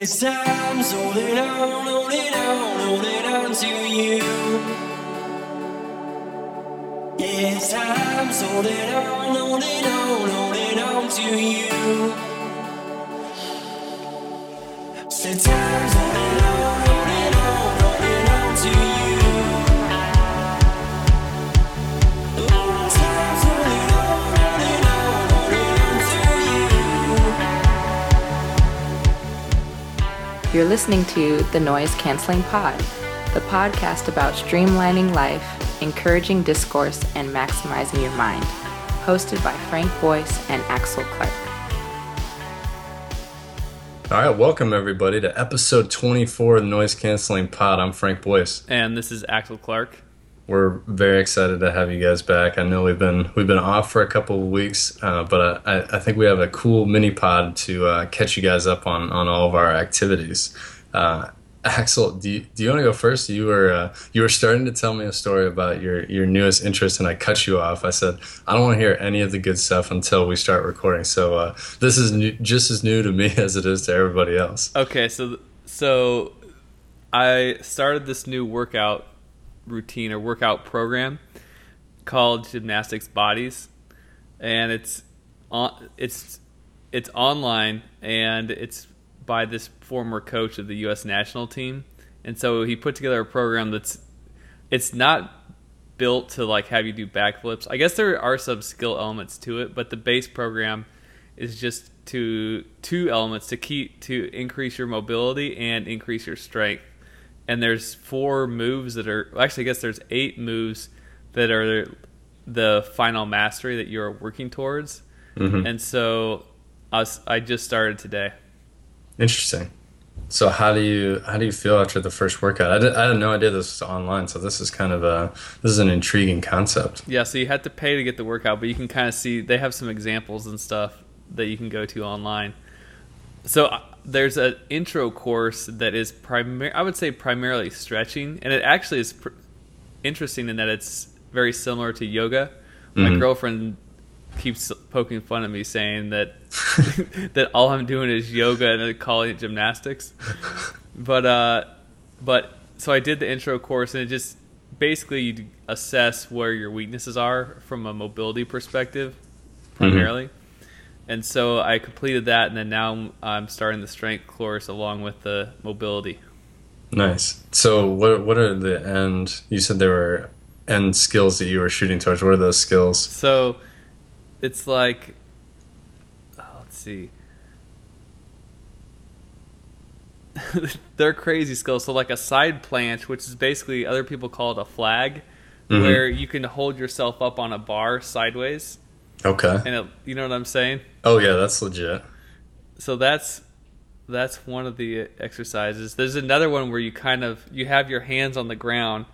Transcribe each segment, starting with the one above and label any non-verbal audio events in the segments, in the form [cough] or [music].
It's time, so hold it on, hold it on, hold it on to you. Yeah, it's time, so hold it on, hold it on, hold it on to you. It's time, so hold it on, You're listening to the Noise Canceling Pod, the podcast about streamlining life, encouraging discourse, and maximizing your mind. Hosted by Frank Boyce and Axel Clark. All right, welcome everybody to episode 24 of the Noise Canceling Pod. I'm Frank Boyce. And this is Axel Clark. We're very excited to have you guys back. I know we've been we've been off for a couple of weeks, uh, but I, I think we have a cool mini pod to uh, catch you guys up on on all of our activities. Uh, Axel, do you, do you want to go first? You were uh, you were starting to tell me a story about your your newest interest, and I cut you off. I said I don't want to hear any of the good stuff until we start recording. So uh, this is new, just as new to me [laughs] as it is to everybody else. Okay, so so I started this new workout routine or workout program called Gymnastics Bodies, and it's on it's it's online and it's by this former coach of the U.S. national team, and so he put together a program that's it's not built to like have you do backflips. I guess there are some skill elements to it, but the base program is just to two elements to keep to increase your mobility and increase your strength. And there's four moves that are actually I guess there's eight moves that are the final mastery that you're working towards. And so I, was, I just started today. Interesting. So how do you how do you feel after the first workout? I, did, I had no idea this was online, so this is kind of a this is an intriguing concept. Yeah, so you had to pay to get the workout, but you can kind of see they have some examples and stuff that you can go to online. So uh, there's an intro course that is primar- I would say primarily stretching, and it actually is pr- interesting in that it's very similar to yoga. My girlfriend keeps poking fun at me saying that [laughs] that all I'm doing is yoga and calling it gymnastics. [laughs] But uh, but so I did the intro course and it just basically you assess where your weaknesses are from a mobility perspective primarily. And so I completed that and then now I'm starting the strength course along with the mobility. Nice. So what what are the end? You said there were end skills that you were shooting towards. What are those skills? So it's like oh, let's see. [laughs] They're crazy skills. So like a side planche, which is basically other people call it a flag, Mhm. where you can hold yourself up on a bar sideways, Okay. and it, you know what I'm saying. Oh yeah, that's legit. So that's that's one of the exercises. There's another one where you kind of you have your hands on the ground,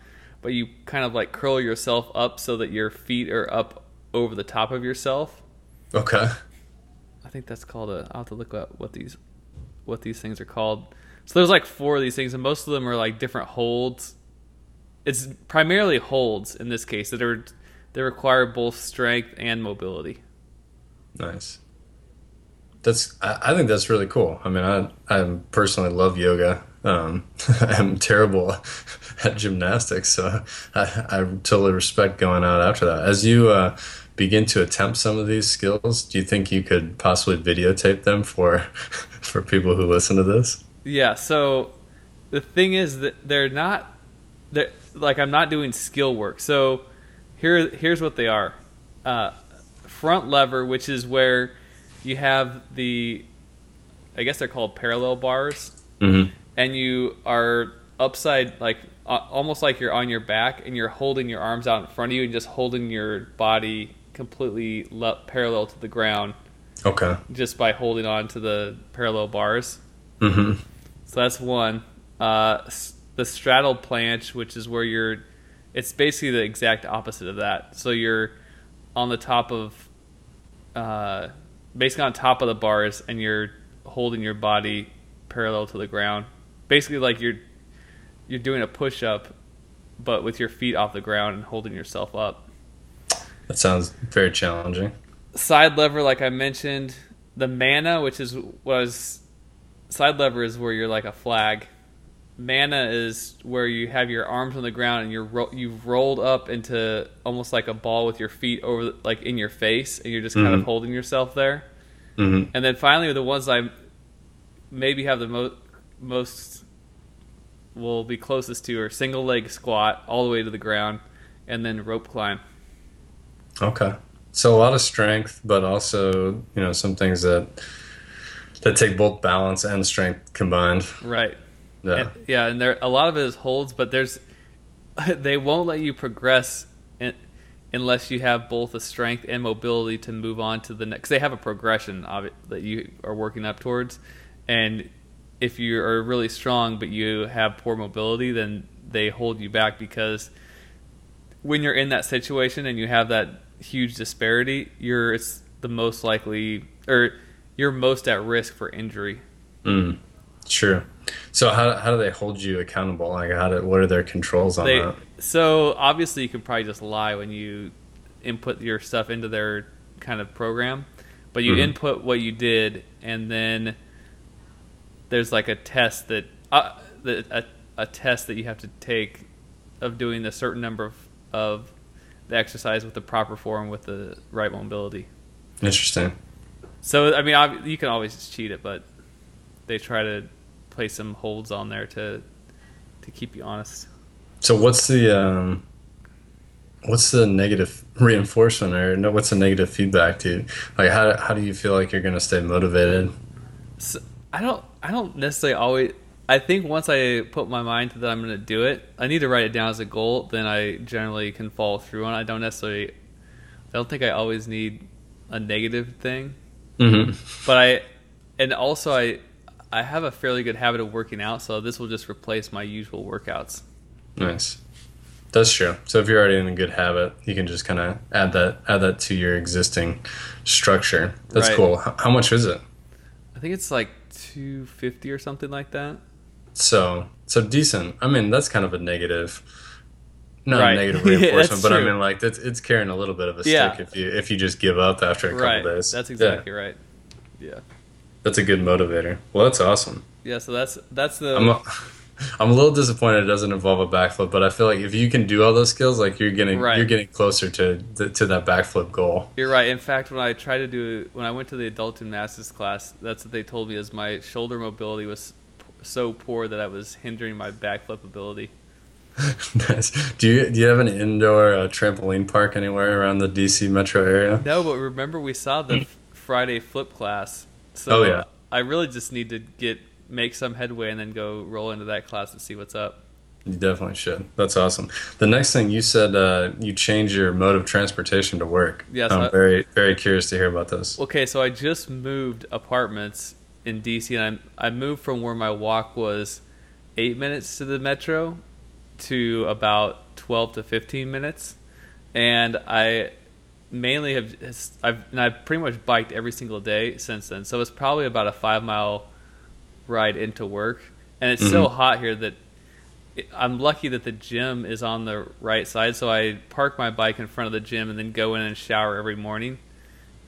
but you kind of like curl yourself up so that your feet are up over the top of yourself. Okay. I think that's called a. I'll have to look at what these what these things are called. So there's like four of these things, and most of them are like different holds. It's primarily holds in this case that are they require both strength and mobility. Nice. That's I, I think that's really cool. I mean, I I personally love yoga. Um, [laughs] I'm terrible at gymnastics, so I, I totally respect going out after that. As you uh, begin to attempt some of these skills, do you think you could possibly videotape them for [laughs] for people who listen to this? Yeah. So the thing is that they're not. They're, like I'm not doing skill work. So here here's what they are. Uh, front lever, which is where you have the, I guess they're called parallel bars, Mm-hmm. and you are upside like uh, almost like you're on your back and you're holding your arms out in front of you and just holding your body completely le- parallel to the ground Okay. just by holding on to the parallel bars. Mm-hmm. So that's one. Uh, the straddle planche, which is where you're, it's basically the exact opposite of that. So you're on the top of, uh, basically on top of the bars, and you're holding your body parallel to the ground. Basically, like you're you're doing a push up, but with your feet off the ground and holding yourself up. That sounds very challenging. Side lever, like I mentioned, the manna, which is was side lever is where you're like a flag. Manna is where you have your arms on the ground and you're ro- you've rolled up into almost like a ball with your feet over like in your face and you're just kind of Mhm. holding yourself there. hmm And then finally, the ones I maybe have the mo- most will be closest to are single leg squat all the way to the ground, and then rope climb. Okay. So a lot of strength, but also you know some things that that take both balance and strength combined. Right. Yeah. And, yeah, and there a lot of it is holds, but there's [laughs] they won't let you progress in, unless you have both the strength and mobility to move on to the next. Cause they have a progression of it that you are working up towards, and if you are really strong but you have poor mobility, then they hold you back because when you're in that situation and you have that huge disparity, you're it's the most likely or you're most at risk for injury. Mm. Sure. So how how do they hold you accountable? Like how do what are their controls on they that? so obviously you can probably just lie when you input your stuff into their kind of program but you Mhm. input what you did and then there's like a test that uh, the, a, a test that you have to take of doing a certain number of, of the exercise with the proper form with the right mobility Interesting. so i mean you can always cheat it but they try to play some holds on there to to keep you honest So what's the um, what's the negative [laughs] reinforcement or no? What's the negative feedback to? Like how how do you feel like you're gonna stay motivated? So, I don't. I don't necessarily always. I think once I put my mind to that I'm going to do it, I need to write it down as a goal. Then I generally can follow through on. it. I don't necessarily. I don't think I always need a negative thing, Mm-hmm. but I, and also I, I have a fairly good habit of working out. So this will just replace my usual workouts. Nice. That's true. So if you're already in a good habit, you can just kind of add that add that to your existing structure. That's Right. cool. How, how much is it? I think it's like two fifty or something like that. So so decent. I mean, that's kind of a negative. Not Right. a negative [laughs] reinforcement, that's but I mean, like it's, it's carrying a little bit of a Yeah. stick if you if you just give up after a couple right. days. That's Yeah. exactly right. Yeah. That's a good motivator. Well, that's awesome. Yeah. So that's that's the. I'm a, [laughs] I'm a little disappointed it doesn't involve a backflip, but I feel like if you can do all those skills, like you're getting Right. you're getting closer to to that backflip goal. You're right. In fact, when I tried to do when I went to the adult and gymnastics class, that's what they told me is my shoulder mobility was so poor that I was hindering my backflip ability. [laughs] nice. Do you do you have an indoor uh, trampoline park anywhere around the DC metro area? No, but remember we saw the Friday flip class. So. Oh, yeah. I really just need to get make some headway and then go roll into that class and see what's up. You definitely should. That's awesome. The next thing you said, uh, you change your mode of transportation to work. Yes, I'm I- very very curious to hear about this. Okay, so I just moved apartments in DC, and I I moved from where my walk was eight minutes to the metro to about twelve to fifteen minutes, and I mainly have I've and I've pretty much biked every single day since then. So it's probably about a five mile ride into work, and it's so Mhm. hot here that. it- I'm lucky that the gym is on the right side, so I park my bike in front of the gym and then go in and shower every morning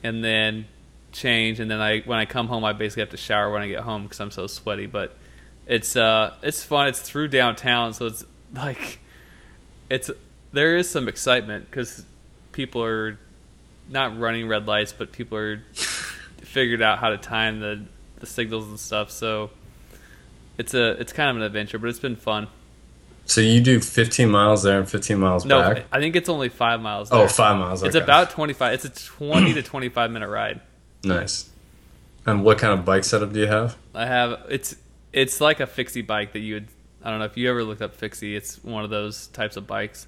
and then change and then I when I come home I basically have to shower when I get home because I'm so sweaty but it's uh it's fun it's through downtown so it's [laughs] like it's there is some excitement because people are not running red lights but people are [laughs] figured out how to time the the signals and stuff so it's a it's kind of an adventure but it's been fun So you do 15 miles there and 15 miles no back. I think it's only five miles Oh, there. five miles. it's about 25 it's a 20 to [clears throat] 25 minute ride nice. And what kind of bike setup do you have? I have it's it's like a fixie bike that you would I don't know if you ever looked up fixie. It's one of those types of bikes,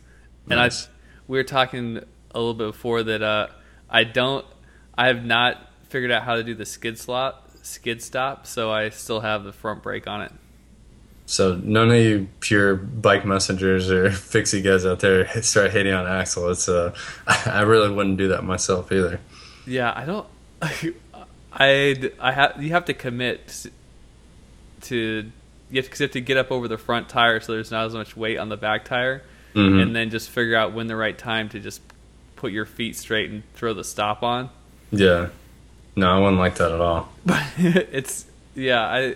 and Nice. I we were talking a little bit before that uh, I don't I have not figured out how to do the skid slot skid stop, so I still have the front brake on it. So none of you pure bike messengers or [laughs] fixie guys out there [laughs] start hating on Axel. It's uh, [laughs] I really wouldn't do that myself either. Yeah, I don't. I I have you have to commit to you have, to, you have to get up over the front tire so there's not as much weight on the back tire, Mhm. and then just figure out when the right time to just put your feet straight and throw the stop on. Yeah. No, I wouldn't like that at all. But [laughs] it's yeah, I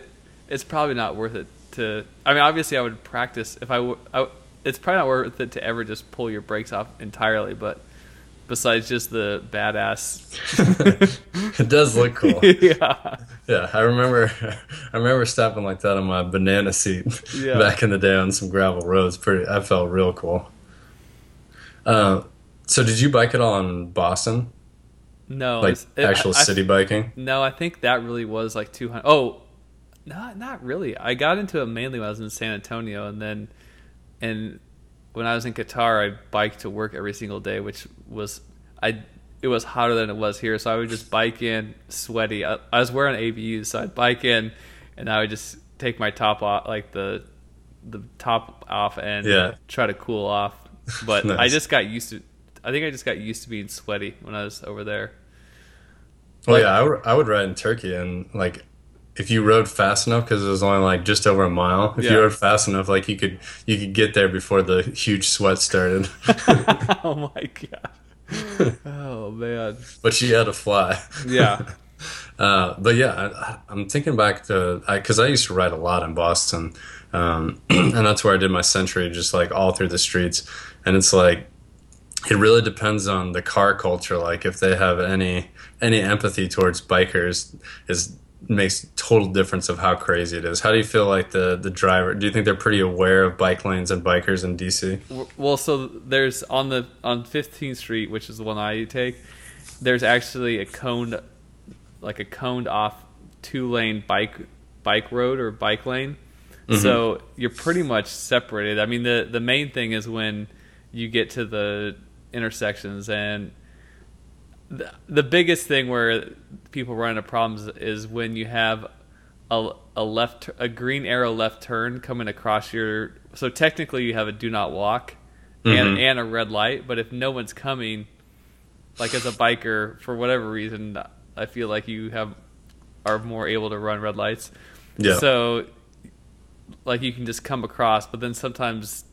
it's probably not worth it to. I mean, obviously, I would practice if I. I it's probably not worth it to ever just pull your brakes off entirely, but besides just the badass. [laughs] it does look cool. [laughs] yeah. Yeah, I remember. I remember stopping like that on my banana seat Yeah. back in the day on some gravel roads. Pretty, I felt real cool. Uh, so, did you bike at all in Boston? No. Like it- actual I- I- city biking? No, I think that really was like 200. Oh, not not really. I got into it mainly when I was in San Antonio, and then, and when I was in Qatar, I biked to work every single day, which was I. It was hotter than it was here, so I would just bike in, sweaty. I, I was wearing ABUs, so I'd bike in, and I would just take my top off, like the the top off, and Yeah. try to cool off. But [laughs] I just got used to. I think I just got used to being sweaty when I was over there. Well, Like- yeah, I would, ride in Turkey, and like, if you rode fast enough, because it was only like just over a mile. If Yeah. you rode fast enough, like you could you could get there before the huge sweat started. [laughs] oh my [laughs] god. Oh man. but you had to fly. Yeah. [laughs] Uh, but yeah, I, I'm thinking back to because I, used to ride a lot in Boston, um, [clears throat] and that's where I did my century, just like all through the streets. And it's like it really depends on the car culture. Like if they have any any empathy towards bikers, is makes total difference of how crazy it is. How do you feel like the the driver? Do you think they're pretty aware of bike lanes and bikers in DC? Well, so there's on the on 15th Street, which is the one I take. There's actually a coned, like a coned off two lane bike bike road or bike lane. Mm-hmm. So you're pretty much separated. I mean, the the main thing is when you get to the intersections and the, the biggest thing where people run into problems is when you have a, a left a green arrow left turn coming across your so technically you have a do not walk and, Mhm. and a red light but if no one's coming like as a biker for whatever reason i feel like you have are more able to run red lights Yeah. so like you can just come across but then sometimes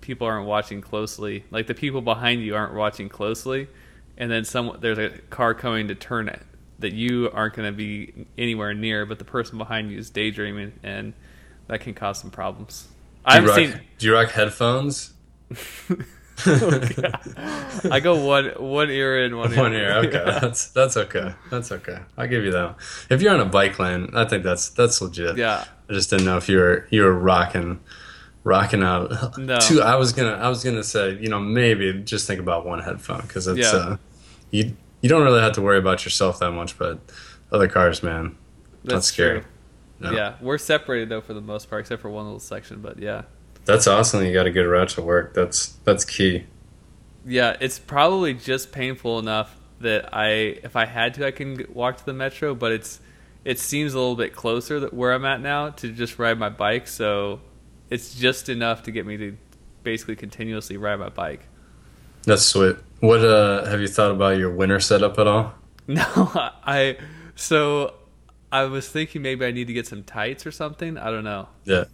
people aren't watching closely like the people behind you aren't watching closely and then some there's a car coming to turn it that you aren't going to be anywhere near but the person behind you is daydreaming and that can cause some problems Do i've rock, seen do you rock headphones? [laughs] Oh, i go one one ear in one ear One ear, okay. That's that's okay. That's okay. I'll give you that. One. If you're on a bike lane, I think that's that's legit. yeah I just didn't know if you were you were rocking rocking out. No. Two. I was gonna I was gonna say you know maybe just think about one headphone because it's Yeah. uh, you you don't really have to worry about yourself that much, but other cars, man, that's, scary. No. yeah we're separated though for the most part except for one little section but yeah That's awesome. You got a good route to work. That's that's key. Yeah, it's probably just painful enough that I, if I had to, I can walk to the metro. But it's, it seems a little bit closer that where I'm at now to just ride my bike. So, it's just enough to get me to basically continuously ride my bike. That's sweet. What uh, have you thought about your winter setup at all? [laughs] No, I, so I was thinking maybe I need to get some tights or something. I don't know. Yeah.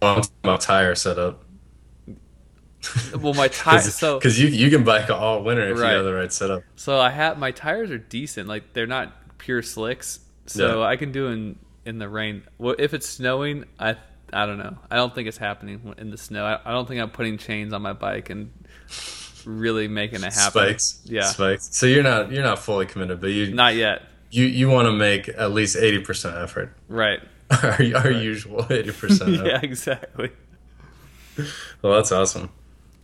Well, I'm talking about tire setup. Well, my [laughs] tires. So because you you can bike all winter if Right. you have the right setup. So I have my tires are decent. Like they're not pure slicks, so Yeah. I can do in in the rain. Well, if it's snowing, I I don't know. I don't think it's happening in the snow. I, I don't think I'm putting chains on my bike and really making it happen. Spikes, Yeah. spikes. So you're not you're not fully committed, but you Not yet. you you want to make at least eighty percent effort. Right. [laughs] our our usual eighty percent. [laughs] yeah. Exactly. Well, that's awesome.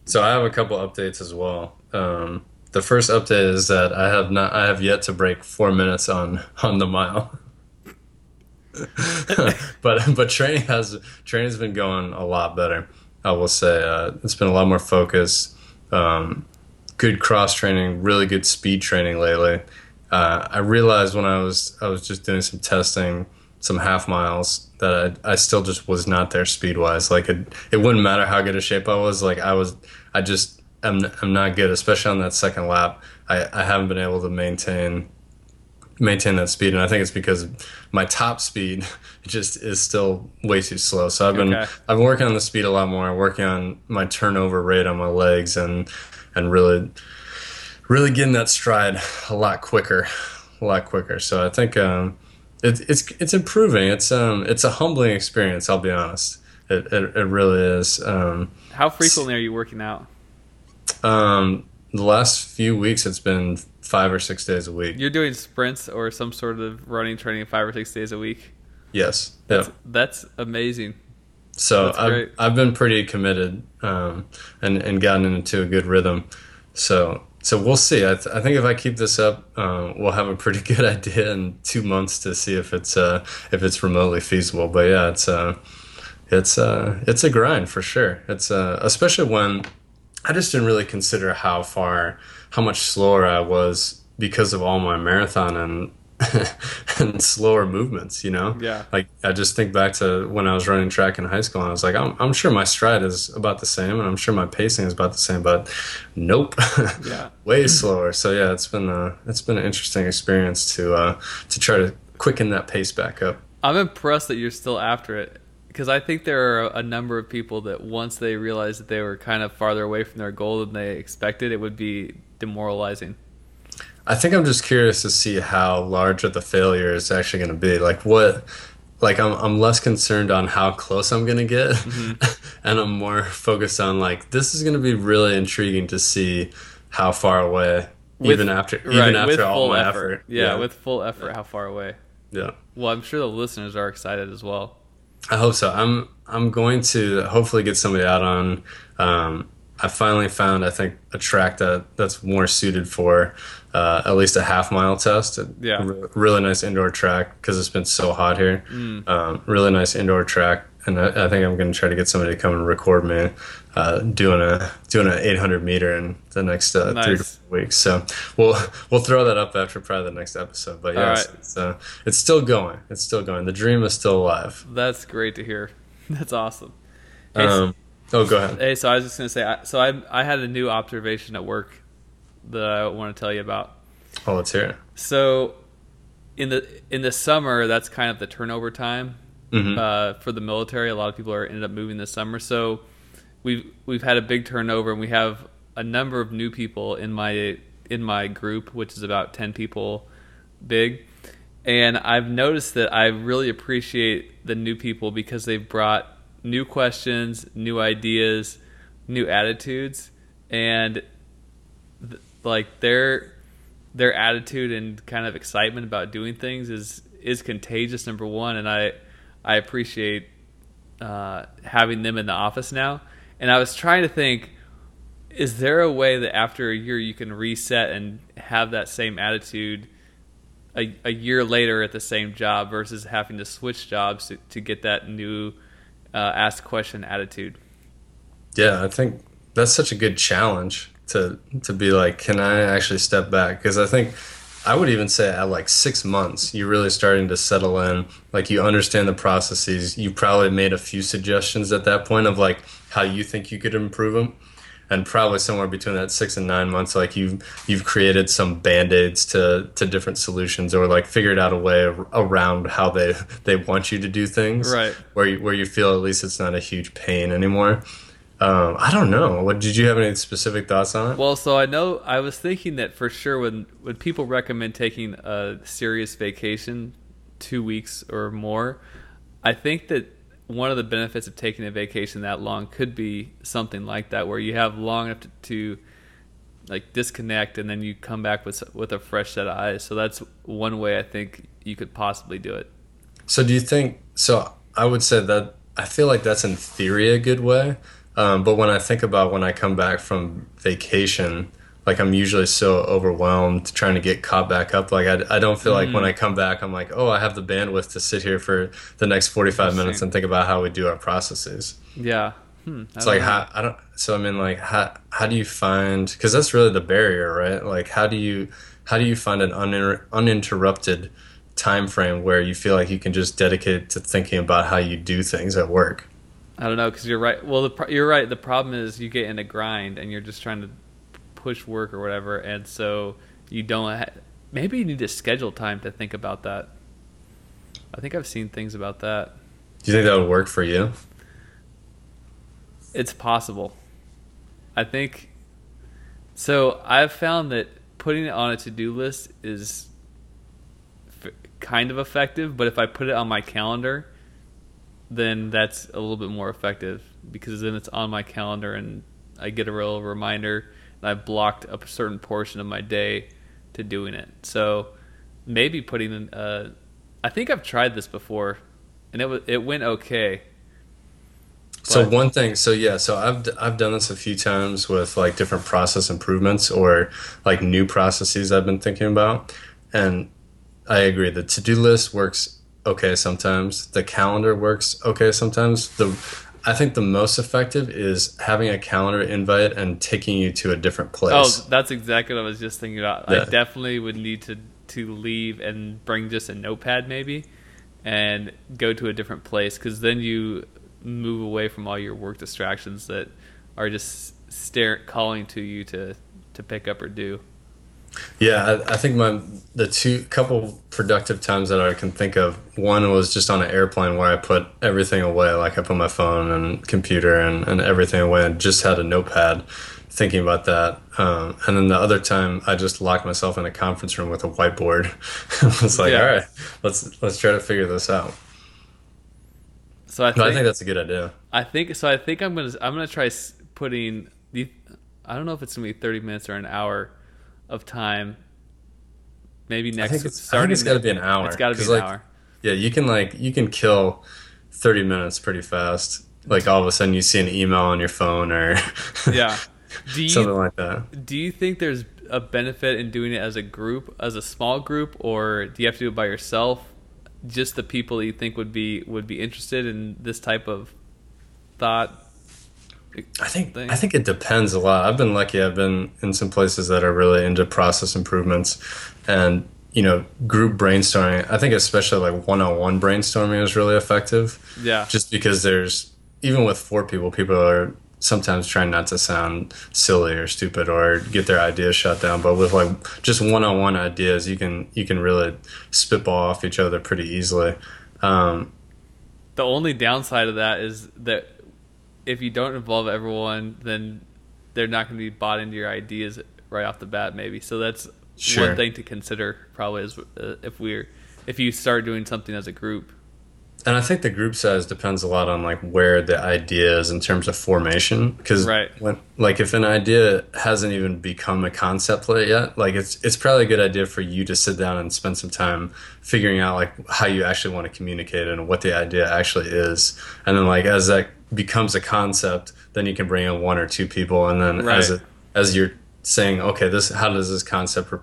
So I have a couple updates as well. Um, the first update is that I have not I have yet to break four minutes on on the mile. [laughs] [laughs] but but training has training has been going a lot better. I will say uh, it's been a lot more focus, um, good cross training, really good speed training lately. Uh, I realized when I was I was just doing some testing, some half miles that I, I still just was not there speed wise. Like it, it wouldn't matter how good a shape I was. Like I was, I just I'm I'm not good, especially on that second lap. I, I haven't been able to maintain maintain that speed, and I think it's because my top speed [laughs] just is still way too slow. So I've been Okay. I've been working on the speed a lot more, working on my turnover rate on my legs, and and really really getting that stride a lot quicker, a lot quicker. So I think um, it, it's it's improving. It's um it's a humbling experience. I'll be honest. It it, it really is. Um, How frequently are you working out? um, the last few weeks, it's been five or six days a week. You're doing sprints or some sort of running training five or six days a week. Yes. Yeah. That's amazing. So That's I've. I've been pretty committed um, and and gotten into a good rhythm. So so we'll see. I, th- I think if I keep this up, uh, we'll have a pretty [laughs] good idea in two months to see if it's uh, if it's remotely feasible. But yeah, it's uh, it's uh, it's a grind for sure. It's uh, especially when I just didn't really consider how far how much slower I was because of all my marathon and [laughs] and slower movements. You know. Yeah. Like I just think back to when I was running track in high school, and I was like, I'm, I'm sure my stride is about the same, and I'm sure my pacing is about the same, but nope, [laughs] Yeah. way slower. So yeah, it's been uh, it's been an interesting experience to uh, to try to quicken that pace back up. I'm impressed that you're still after it because I think there are a number of people that once they realized that they were kind of farther away from their goal than they expected, it would be demoralizing. I think I'm just curious to see how large of the failure is actually going to be. Like what, like I'm I'm less concerned on how close I'm going to get, [laughs] and I'm more focused on like this is going to be really intriguing to see how far away, even after even after all my effort. Yeah, with full effort, how far away? yeah. Well, I'm sure the listeners are excited as well. I hope so. I'm I'm going to hopefully get somebody out on. Um, I finally found I think a track that that's more suited for uh, at least a half mile test. Yeah. re- really nice indoor track because it's been so hot here. Um, really nice indoor track, and I, I think I'm going to try to get somebody to come and record me uh, doing a doing an 800 meter in the next uh, three to four weeks. So we'll we'll throw that up after probably the next episode. But yeah, right. it's, uh, it's still going. It's still going. The dream is still alive. That's great to hear. [laughs] That's awesome. Hey, Um, oh, go ahead. Hey, so I was just gonna say, I, so I I had a new observation at work that I want to tell you about. Oh, let's hear it. So, in the in the summer, that's kind of the turnover time Mhm. uh, for the military. A lot of people are ended up moving this summer, so we've we've had a big turnover, and we have a number of new people in my in my group, which is about ten people big. And I've noticed that I really appreciate the new people because they've brought new questions, new ideas, new attitudes, and th- like their their attitude and kind of excitement about doing things is is contagious. Number one, and I I appreciate uh, having them in the office now. And I was trying to think, is there a way that after a year you can reset and have that same attitude a, a year later at the same job versus having to switch jobs to, to get that new uh, ask question attitude? Yeah, I think that's such a good challenge to to be like, can I actually step back? Because I think I would even say at like six months, you're really starting to settle in. Like you understand the processes. You probably made a few suggestions at that point of like how you think you could improve them. And probably somewhere between that six and nine months, like you've you've created some band aids to to different solutions, or like figured out a way around how they they want you to do things, Right. Where you, where you feel at least it's not a huge pain anymore. Um, I don't know. What did you have any specific thoughts on it? Well, so I know I was thinking that for sure when when people recommend taking a serious vacation, two weeks or more, I think that one of the benefits of taking a vacation that long could be something like that, where you have long enough to, to like disconnect and then you come back with with a fresh set of eyes. So that's one way I think you could possibly do it. So do you think? So I would say that I feel like that's in theory a good way, um, but when I think about when I come back from vacation, like I'm usually so overwhelmed trying to get caught back up. Like I, I don't feel like when I come back, I'm like, oh, I have the bandwidth to sit here for the next 45 minutes and think about how we do our processes. Yeah. Hmm, It's like know. how I don't. So I mean, like how how do you find? Because that's really the barrier, right? Like how do you how do you find an uninter, uninterrupted time frame where you feel like you can just dedicate to thinking about how you do things at work? I don't know because you're right. Well, the, you're right. The problem is you get in a grind and you're just trying to push work or whatever, and so you don't. Ha- maybe you need to schedule time to think about that. I think I've seen things about that. Do you think that would work for you? It's possible. I think. So I've found that putting it on a to-do list is f- kind of effective, but if I put it on my calendar, then that's a little bit more effective because then it's on my calendar and I get a real reminder and I've blocked a certain portion of my day to doing it. So maybe putting in, uh, I think I've tried this before and it was, it went okay. So But- one thing, so yeah, so I've I've done this a few times with like different process improvements or like new processes I've been thinking about, and I agree. The to do list works okay sometimes. The calendar works okay sometimes. The I think the most effective is having a calendar invite and taking you to a different oh, place. Oh, that's exactly what I was just thinking about. I definitely would need to to leave and bring just a notepad maybe, and go to a different place because then you move away from all your work distractions that are just stare calling to you to to pick up or do. Yeah, I, I think my the two couple productive times that I can think of. One was just on an airplane where I put everything away, like I put my phone and computer and, and everything away, and just had a notepad, thinking about that. Um, and then the other time, I just locked myself in a conference room with a whiteboard. [laughs] I was like, Yeah. all right, let's let's try to figure this out. So I think, I think that's a good idea. I think so. I think I'm gonna I'm gonna try putting the. I don't know if it's gonna be 30 minutes or an hour of time. Maybe I next. think it's, I think starting it's got to be an hour. It's got to be an like, hour. Yeah, you can like you can kill thirty minutes pretty fast. Like all of a sudden, you see an email on your phone or [laughs] Yeah. Do you something like that. Do you think there's a benefit in doing it as a group, as a small group, or do you have to do it by yourself? Just the people that you think would be would be interested in this type of thought. I think thing? I think it depends a lot. I've been lucky. I've been in some places that are really into process improvements, and you know, group brainstorming. I think especially like one-on-one brainstorming is really effective. Yeah. Just because there's even with four people, people are sometimes trying not to sound silly or stupid or get their ideas shut down. But with like just one-on-one ideas, you can you can really spitball off each other pretty easily. Um, The only downside of that is that if you don't involve everyone, then they're not going to be bought into your ideas right off the bat. Maybe so. That's Sure. one thing to consider. Probably is uh, if we're if you start doing something as a group. And I think the group size depends a lot on like where the idea is in terms of formation. Because Right. when like if an idea hasn't even become a concept yet, like it's it's probably a good idea for you to sit down and spend some time figuring out like how you actually want to communicate and what the idea actually is. And then like as that becomes a concept, then you can bring in one or two people, and then as Right. it as you're saying, okay, this how does this concept re-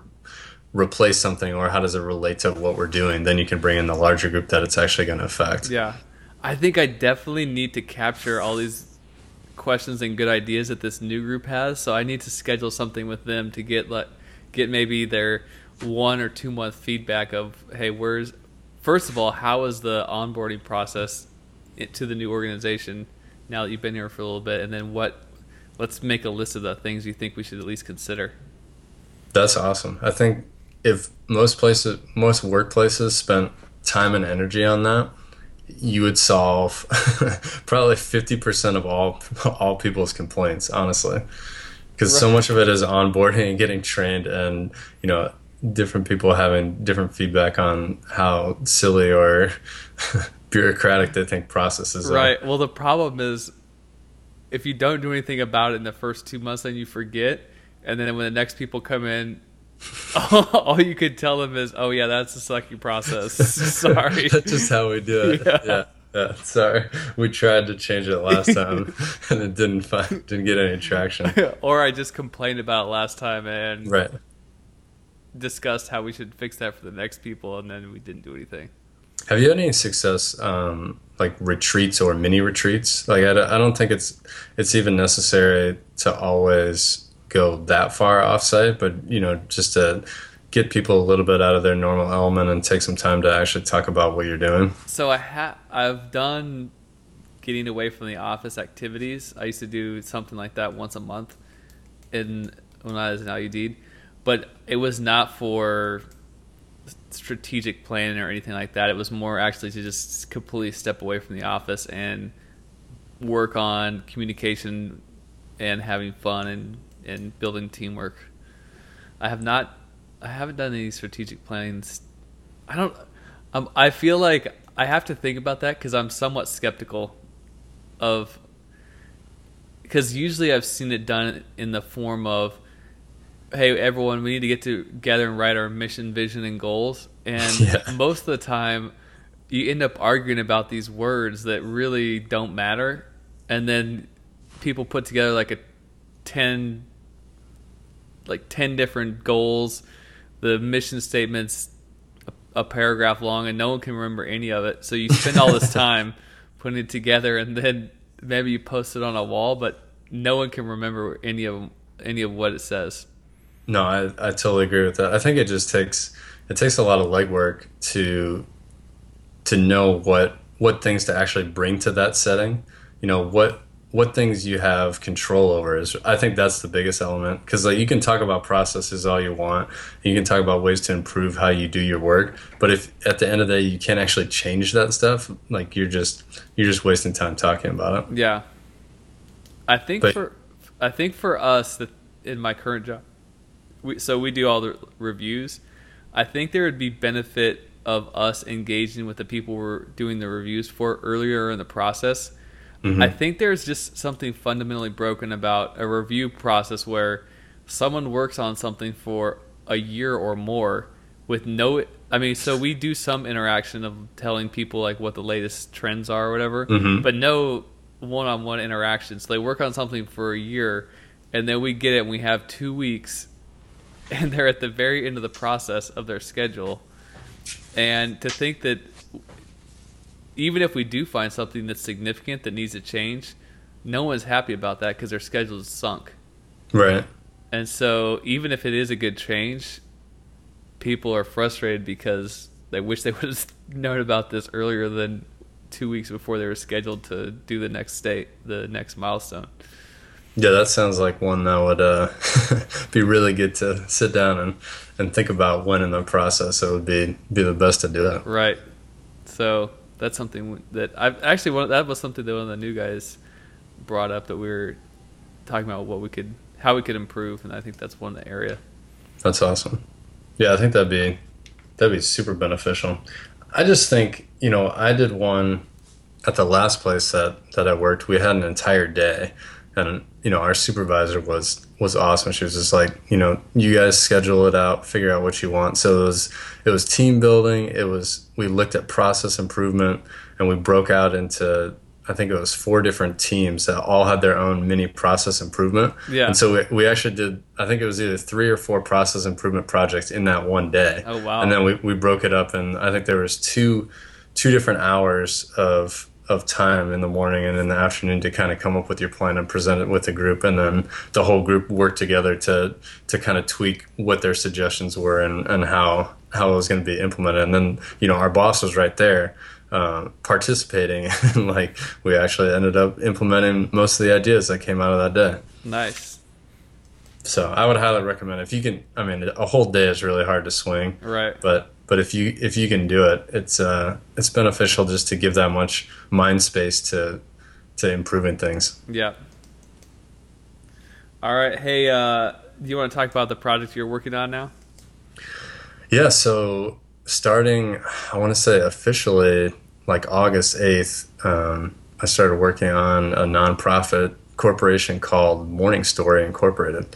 replace something, or how does it relate to what we're doing? Then you can bring in the larger group that it's actually going to affect. Yeah. I think I definitely need to capture all these questions and good ideas that this new group has. So I need to schedule something with them to get like get maybe their one or two month feedback of hey, where's first of all, how is the onboarding process to the new organization now that you've been here for a little bit, and then what? Let's make a list of the things you think we should at least consider. That's awesome. I think if most places, most workplaces spent time and energy on that, you would solve [laughs] probably fifty percent of all all people's complaints. Honestly, because so much of it is onboarding and getting trained, and you know, different people having different feedback on how silly or [laughs] bureaucratic they think processes are. Right. Well, the problem is if you don't do anything about it in the first two months, then you forget, and then when the next people come in, [laughs] all you could tell them is, "Oh yeah, that's the sucky process." [laughs] Sorry. That's just how we do it. Yeah. Yeah. yeah. Sorry. We tried to change it last [laughs] time and it didn't find didn't get any traction. or I just complained about it last time and Right. discussed how we should fix that for the next people, and then we didn't do anything. Have you had any success um, like retreats or mini retreats? Like I, don't- think it's it's even necessary to always go that far offsite, but you know, just to get people a little bit out of their normal element and take some time to actually talk about what you're doing. So I ha- I've done getting away from the office activities. I used to do something like that once a month in when I was in IUD, but it was not for strategic planning or anything like that. It was more actually to just completely step away from the office and work on communication and having fun and, and building teamwork. I have not I haven't done any strategic planning. I don't Um, I feel like I have to think about that because I'm somewhat skeptical of because usually I've seen it done in the form of, "Hey, everyone, we need to get together and write our mission, vision, and goals." And [laughs] Yeah. most of the time, you end up arguing about these words that really don't matter, and then people put together like a ten, like ten different goals. The mission statements a, a paragraph long, and no one can remember any of it. So you spend all this [laughs] time putting it together, and then maybe you post it on a wall, but no one can remember any of any of what it says. No, I, I totally agree with that. I think it just takes it takes a lot of legwork to to know what what things to actually bring to that setting. You know what what things you have control over is. I think that's the biggest element because like you can talk about processes all you want. You can talk about ways to improve how you do your work, but if at the end of the day you can't actually change that stuff, like you're just you're just wasting time talking about it. Yeah, I think But- for I think for us that in my current job, we, so we do all the reviews. I think there would be benefit of us engaging with the people we're doing the reviews for earlier in the process. Mm-hmm. I think there's just something fundamentally broken about a review process where someone works on something for a year or more with no I mean so we do some interaction of telling people like what the latest trends are or whatever mm-hmm. but no one-on-one interaction. So they work on something for a year and then we get it and we have 2 weeks [laughs] and they're at the very end of the process of their schedule and to think that even if we do find something that's significant that needs to change, no one's happy about that because their schedule is sunk. Right. And so, even if it is a good change, people are frustrated because they wish they [laughs] would have known about this earlier than two weeks before they were scheduled to do the next state, the next milestone. Yeah, that sounds like one that would uh, [laughs] be really good to sit down and, and think about when in the process it would be be the best to do it. Right. So that's something that I've actually one, that was something that one of the new guys brought up that we were talking about what we could how we could improve, and I think that's one area. That's awesome. Yeah, I think that'd be that'd be super beneficial. I just think you know I did one at the last place that that I worked. We had an entire day, and you know our supervisor was was awesome. She was just like, you know, you guys schedule it out, figure out what you want. So it was it was team building. It was we looked at process improvement, and we broke out into I think it was four different teams that all had their own mini process improvement. Yeah. And so we, we actually did, I think it was either three or four process improvement projects in that one day. Oh, wow. And then we, we broke it up and I think there was two, two different hours of, of time in the morning and in the afternoon to kind of come up with your plan and present it with the group. And then the whole group worked together to, to kind of tweak what their suggestions were and, and how, how it was going to be implemented. And then, you know, our boss was right there uh, participating [laughs] and like we actually ended up implementing most of the ideas that came out of that day Nice. so i would highly recommend if you can i mean a whole day is really hard to swing Right. but but if you if you can do it it's uh it's beneficial just to give that much mind space to to improving things Yeah. All right. Hey, uh, do you want to talk about the project you're working on now? Yeah, so starting, I want to say officially like August 8th, um, I started working on a nonprofit corporation called Morning Story Incorporated.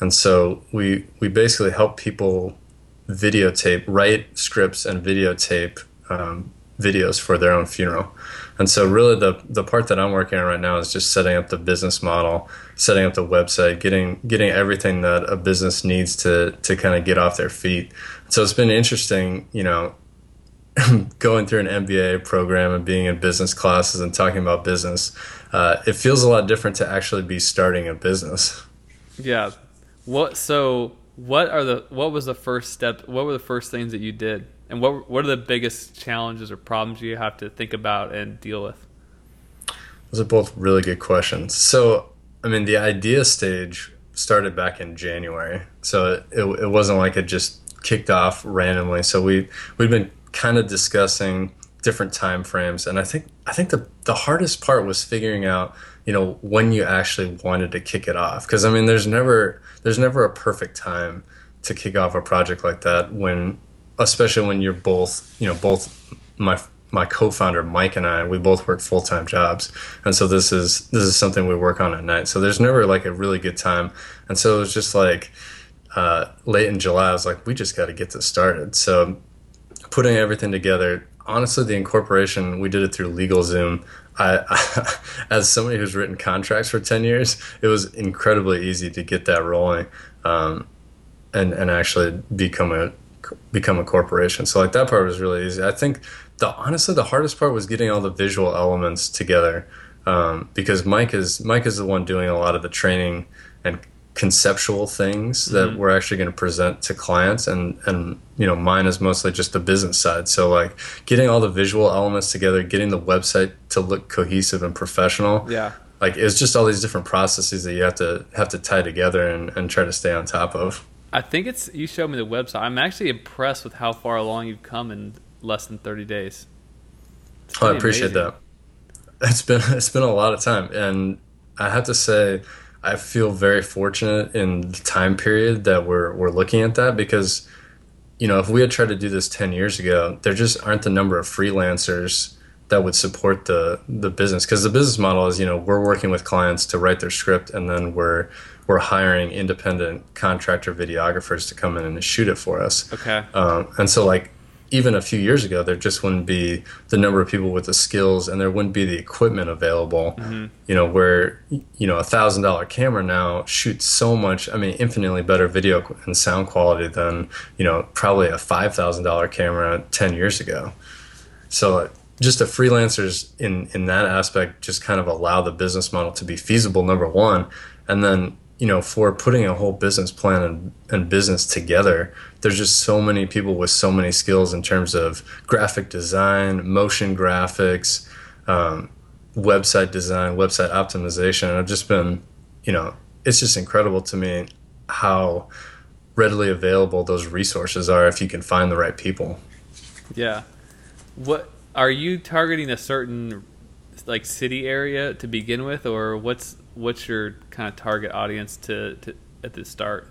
And so we, we basically help people videotape, write scripts and videotape um, videos for their own funeral. And so really the, the part that I'm working on right now is just setting up the business model, setting up the website, getting getting everything that a business needs to to kind of get off their feet. So it's been interesting, you know, [laughs] going through an MBA program and being in business classes and talking about business. Uh, it feels a lot different to actually be starting a business. Yeah. What? So, what are the? What was the first step? What were the first things that you did? And what? What are the biggest challenges or problems you have to think about and deal with? Those are both really good questions. So, I mean, the idea stage started back in January, so it, it wasn't like it just kicked off randomly. So we we've been kind of discussing different time frames, and I think I think the the hardest part was figuring out you know when you actually wanted to kick it off because I mean there's never there's never a perfect time to kick off a project like that when especially when you're both, you know, both my my co-founder Mike and I, we both work full-time jobs, and so this is this is something we work on at night. So there's never like a really good time, and so it was just like uh, late in July. I was like, we just got to get this started. So putting everything together. Honestly, the incorporation we did it through LegalZoom. I, I, [laughs] as somebody who's written contracts for ten years, it was incredibly easy to get that rolling, um, and and actually become a become a corporation. So like that part was really easy. I think the honestly the hardest part was getting all the visual elements together um, because Mike is Mike is the one doing a lot of the training and conceptual things that mm-hmm. we're actually going to present to clients and and you know mine is mostly just the business side so like getting all the visual elements together getting the website to look cohesive and professional yeah like it's just all these different processes that you have to have to tie together and, and try to stay on top of i think it's you showed me the website i'm actually impressed with how far along you've come in less than 30 days. Oh, I appreciate amazing. that. It's been [laughs] it's been a lot of time, and I have to say, I feel very fortunate in the time period that we're we're looking at that because, you know, if we had tried to do this 10 years ago, there just aren't the number of freelancers that would support the the business because the business model is you know we're working with clients to write their script and then we're we're hiring independent contractor videographers to come in and shoot it for us. Okay. Um, and so like even a few years ago, there just wouldn't be the number of people with the skills, and there wouldn't be the equipment available. Mm-hmm. You know, where you know a thousand dollar camera now shoots so much. I mean, infinitely better video and sound quality than you know probably a five thousand dollar camera ten years ago. So just the freelancers in in that aspect just kind of allow the business model to be feasible. Number one, and then you know, for putting a whole business plan and, and business together, there's just so many people with so many skills in terms of graphic design, motion graphics, um, website design, website optimization. And I've just been, you know, it's just incredible to me how readily available those resources are if you can find the right people. Yeah. What are you targeting a certain like city area to begin with or what's what's your kind of target audience to, to at the start?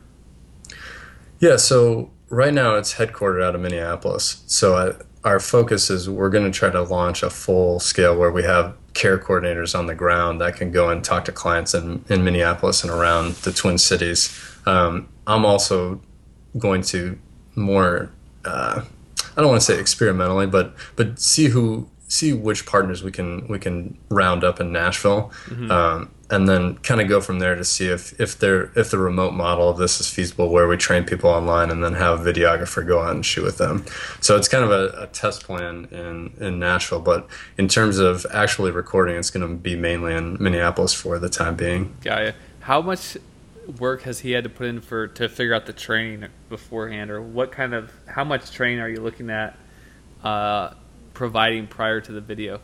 Yeah, so right now it's headquartered out of Minneapolis. So I, our focus is we're going to try to launch a full scale where we have care coordinators on the ground that can go and talk to clients in, in Minneapolis and around the Twin Cities. Um, I'm also going to more, uh, I don't want to say experimentally, but but see who see which partners we can we can round up in Nashville. Mm-hmm. Um, and then kind of go from there to see if if there if the remote model of this is feasible where we train people online and then have a videographer go out and shoot with them. So it's kind of a, a test plan in in nashville but in terms of actually recording it's going to be mainly in minneapolis for the time being. You how much work has he had to put in for to figure out the training beforehand or what kind of how much training are you looking at uh, providing prior to the video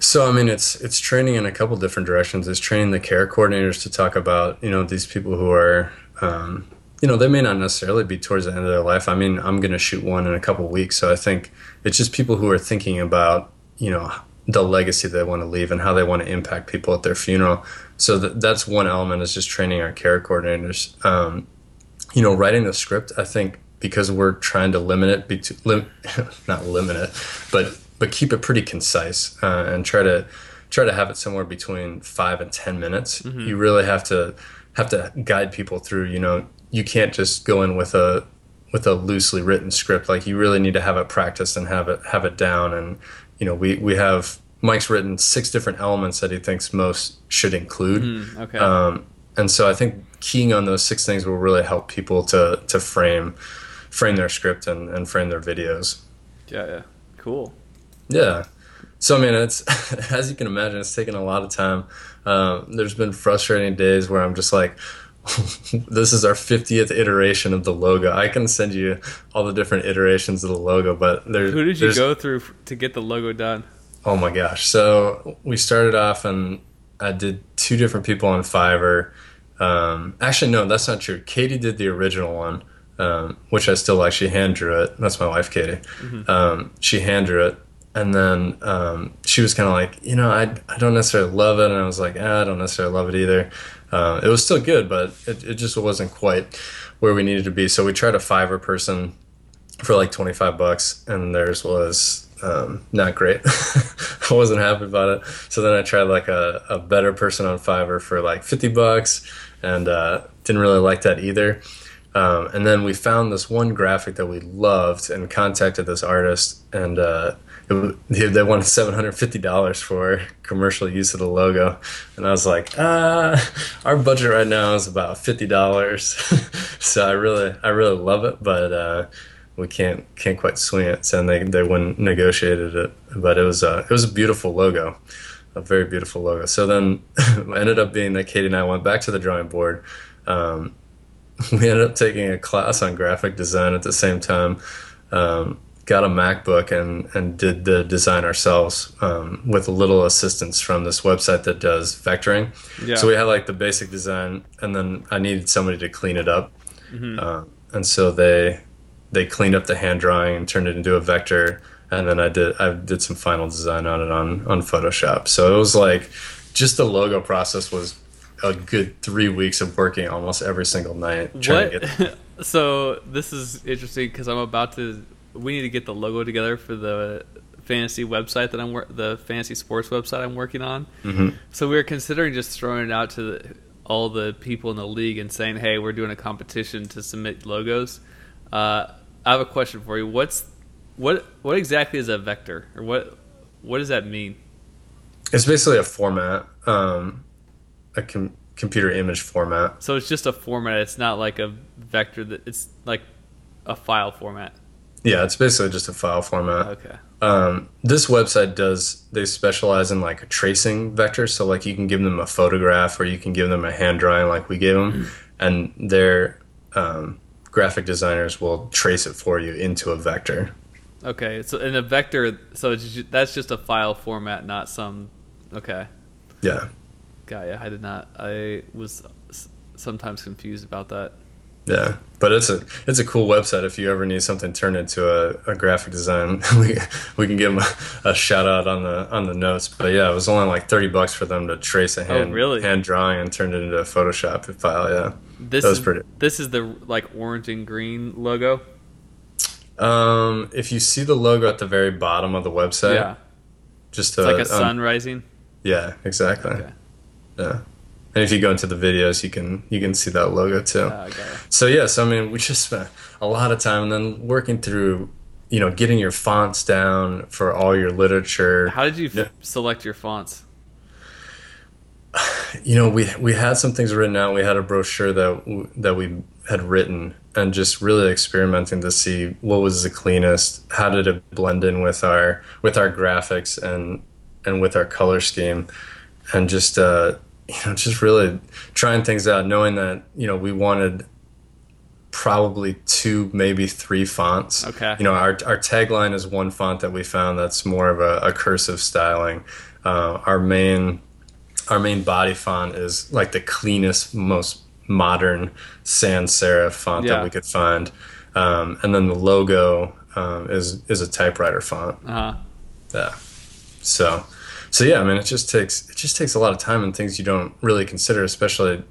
so I mean, it's it's training in a couple different directions. It's training the care coordinators to talk about you know these people who are um, you know they may not necessarily be towards the end of their life. I mean, I'm going to shoot one in a couple weeks, so I think it's just people who are thinking about you know the legacy they want to leave and how they want to impact people at their funeral. So th- that's one element is just training our care coordinators. Um, you know, writing the script. I think because we're trying to limit it, be lim- [laughs] not limit it, but but keep it pretty concise uh, and try to try to have it somewhere between five and ten minutes. Mm-hmm. You really have to have to guide people through. You know, you can't just go in with a with a loosely written script. Like you really need to have it practiced and have it have it down. And you know, we we have Mike's written six different elements that he thinks most should include. Mm, okay. Um, and so I think keying on those six things will really help people to to frame frame their script and, and frame their videos. Yeah, yeah. Cool. Yeah. So I mean, it's [laughs] as you can imagine, it's taken a lot of time. Um, there's been frustrating days where I'm just like, [laughs] this is our 50th iteration of the logo. I can send you all the different iterations of the logo, but there's who did you go through to get the logo done? Oh my gosh! So we started off and I did two different people on Fiverr. Um, actually, no, that's not true. Katie did the original one, um, which I still like. She hand drew it. That's my wife, Katie. Mm-hmm. Um, she hand drew it and then um, she was kind of like, you know, I, I don't necessarily love it. And I was like, ah, I don't necessarily love it either. Uh, it was still good, but it, it just wasn't quite where we needed to be. So we tried a Fiverr person for like 25 bucks and theirs was um, not great. [laughs] I wasn't happy about it. So then I tried like a, a better person on Fiverr for like 50 bucks and uh, didn't really like that either. Um, and then we found this one graphic that we loved and contacted this artist and uh, they wanted $750 for commercial use of the logo. And I was like, ah, our budget right now is about $50. [laughs] so I really, I really love it, but, uh, we can't can't quite swing it. So they they wouldn't negotiated it, but it was it was a beautiful logo, a very beautiful logo. So then [laughs] ended up being that Katie and I went back to the drawing board. Um, [laughs] we ended up taking a class on graphic design at the same time. Um, got a MacBook and and did the design ourselves um, with a little assistance from this website that does vectoring. Yeah. So we had like the basic design, and then I needed somebody to clean it up. Mm-hmm. Uh, and so they they cleaned up the hand drawing and turned it into a vector and then I did I did some final design on it on on Photoshop. So it was like just the logo process was a good three weeks of working almost every single night. what? [laughs] so this is interesting because I'm about to. We need to get the logo together for the fantasy website that I'm the fantasy sports website I'm working on. Mm-hmm. So we were considering just throwing it out to the, all the people in the league and saying, "Hey, we're doing a competition to submit logos." Uh, I have a question for you. What's what what exactly is a vector, or what what does that mean? It's basically a format, um, a com- computer image format. So it's just a format. It's not like a vector. That it's like a file format. Yeah, it's basically just a file format. Okay. Um, this website does they specialize in like a tracing vectors. So like you can give them a photograph or you can give them a hand drawing like we gave them, mm-hmm. and they're um, graphic designers will trace it for you into a vector. Okay, so in a vector, so that's just a file format, not some. Okay. Yeah. Got ya. I did not. I was sometimes confused about that. Yeah, but it's a it's a cool website. If you ever need something turned into a, a graphic design, [laughs] we we can give them a, a, shout out on the on the notes. But yeah, it was only like thirty bucks for them to trace a oh, hand oh, really? hand drawing and turn it into a Photoshop file. Yeah, this that was is, pretty. This is the like orange and green logo. Um, if you see the logo at the very bottom of the website, yeah, just it's a, like a um, sun rising. Yeah, exactly. Okay. Yeah. And if you go into the videos, you can you can see that logo too. okay. So yes, yeah, so, I mean we just spent a lot of time and then working through, you know, getting your fonts down for all your literature. How did you f- select your fonts? You know, we we had some things written out. We had a brochure that that we had written, and just really experimenting to see what was the cleanest. How did it blend in with our with our graphics and and with our color scheme, and just. Uh, you know, just really trying things out, knowing that, you know, we wanted probably two, maybe three fonts. Okay. You know, our, our tagline is one font that we found that's more of a, a cursive styling. Uh, our main our main body font is like the cleanest, most modern sans serif font yeah. that we could find. Um, and then the logo um, is is a typewriter font. Uh-huh. Yeah. So so yeah, I mean, it just takes it just takes a lot of time and things you don't really consider, especially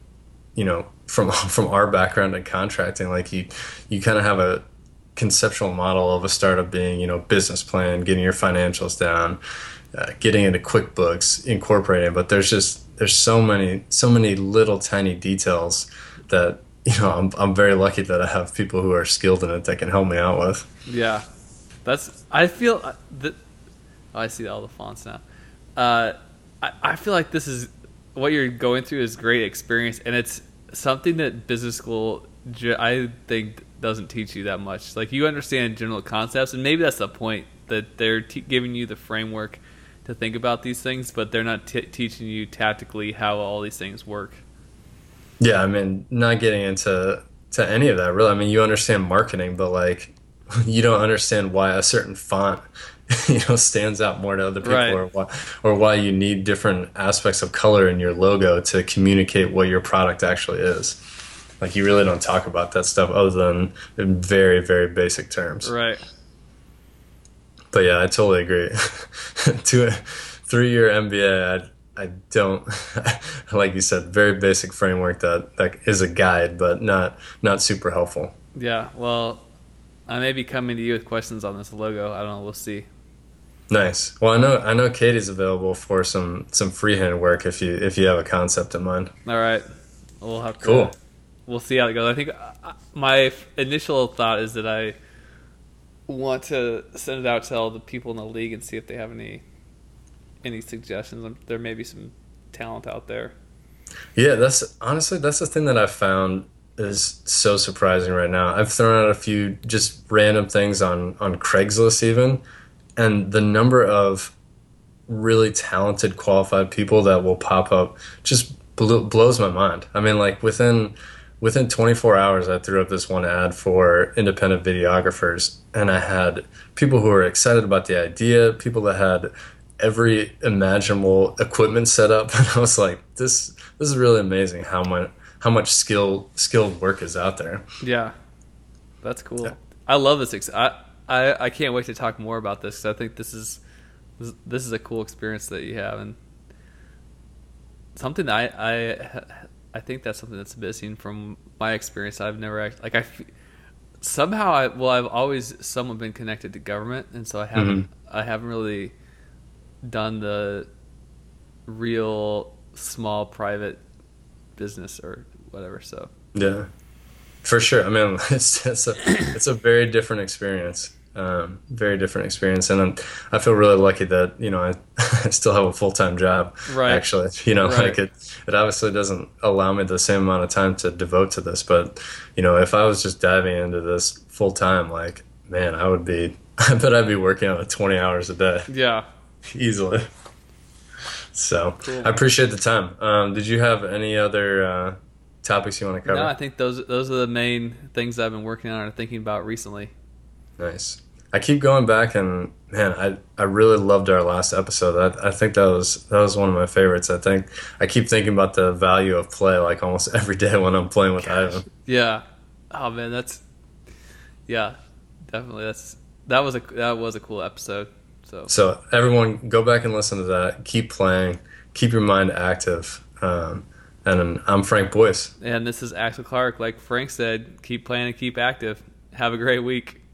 you know [laughs] from from our background in contracting. Like you you kind of have a conceptual model of a startup being you know business plan, getting your financials down, uh, getting into QuickBooks, incorporating. But there's just there's so many so many little tiny details that [laughs] you know I'm I'm very lucky that I have people who are skilled in it that can help me out with. Yeah, that's I feel uh, that. Oh, I see all the fonts now. Uh, I, I feel like this is what you're going through is great experience, and it's something that business school I think doesn't teach you that much. Like you understand general concepts, and maybe that's the point that they're t- giving you the framework to think about these things, but they're not t- teaching you tactically how all these things work. Yeah, I mean, not getting into to any of that really. I mean, you understand marketing, but like [laughs] you don't understand why a certain font [laughs] you know stands out more to other people right. or why or why you need different aspects of color in your logo to communicate what your product actually is like you really don't talk about that stuff other than in very very basic terms right but yeah i totally agree [laughs] to a three year mba I, I don't [laughs] like you said very basic framework that that is a guide but not not super helpful yeah well I may be coming to you with questions on this logo. I don't know. We'll see. Nice. Well, I know I know Katie's available for some some freehand work if you if you have a concept in mind. All right. We'll have to. Cool. We'll see how it goes. I think uh, my initial thought is that I want to send it out to all the people in the league and see if they have any any suggestions. Um, There may be some talent out there. Yeah, that's honestly that's the thing that I've found is so surprising right now. I've thrown out a few just random things on on Craigslist even, and the number of really talented qualified people that will pop up just blo- blows my mind. I mean, like within within 24 hours, I threw up this one ad for independent videographers, and I had people who were excited about the idea, people that had every imaginable equipment set up, [laughs] and I was like, this this is really amazing how much how much skill skilled work is out there. Yeah, that's cool. Yeah. I love this. Ex- I, I I can't wait to talk more about this. 'cause I think this is this, this is a cool experience that you have, and something that I I I think that's something that's missing from my experience. I've never act like I somehow I well I've always somewhat been connected to government, and so I mm-hmm. haven't I haven't really done the real small private business or whatever. So Yeah, for sure. I mean, [laughs] it's it's a it's a very different experience. Um, very different experience, and I'm, I feel really lucky that you know I, [laughs] I still have a full time job. Right. Actually, you know, Right. like it it obviously doesn't allow me the same amount of time to devote to this, but you know, if I was just diving into this full time, like man, I would be. [laughs] I bet I'd be working on it twenty hours a day yeah, easily. So Cool. I appreciate the time. Um, did you have any other uh, topics you want to cover? No, I think those those are the main things I've been working on and thinking about recently. Nice. I keep going back and man, I, I really loved our last episode. I, I think that was that was one of my favorites. I think I keep thinking about the value of play like almost [laughs] every day when I'm playing with Ivan. Yeah. Oh man, that's yeah, definitely. That's that was a that was a cool episode. So So everyone, go back and listen to that. Keep playing. Keep your mind active. Um, and I'm Frank Boyce. and this is Axel Clark. Like Frank said, keep playing and keep active. Have a great week.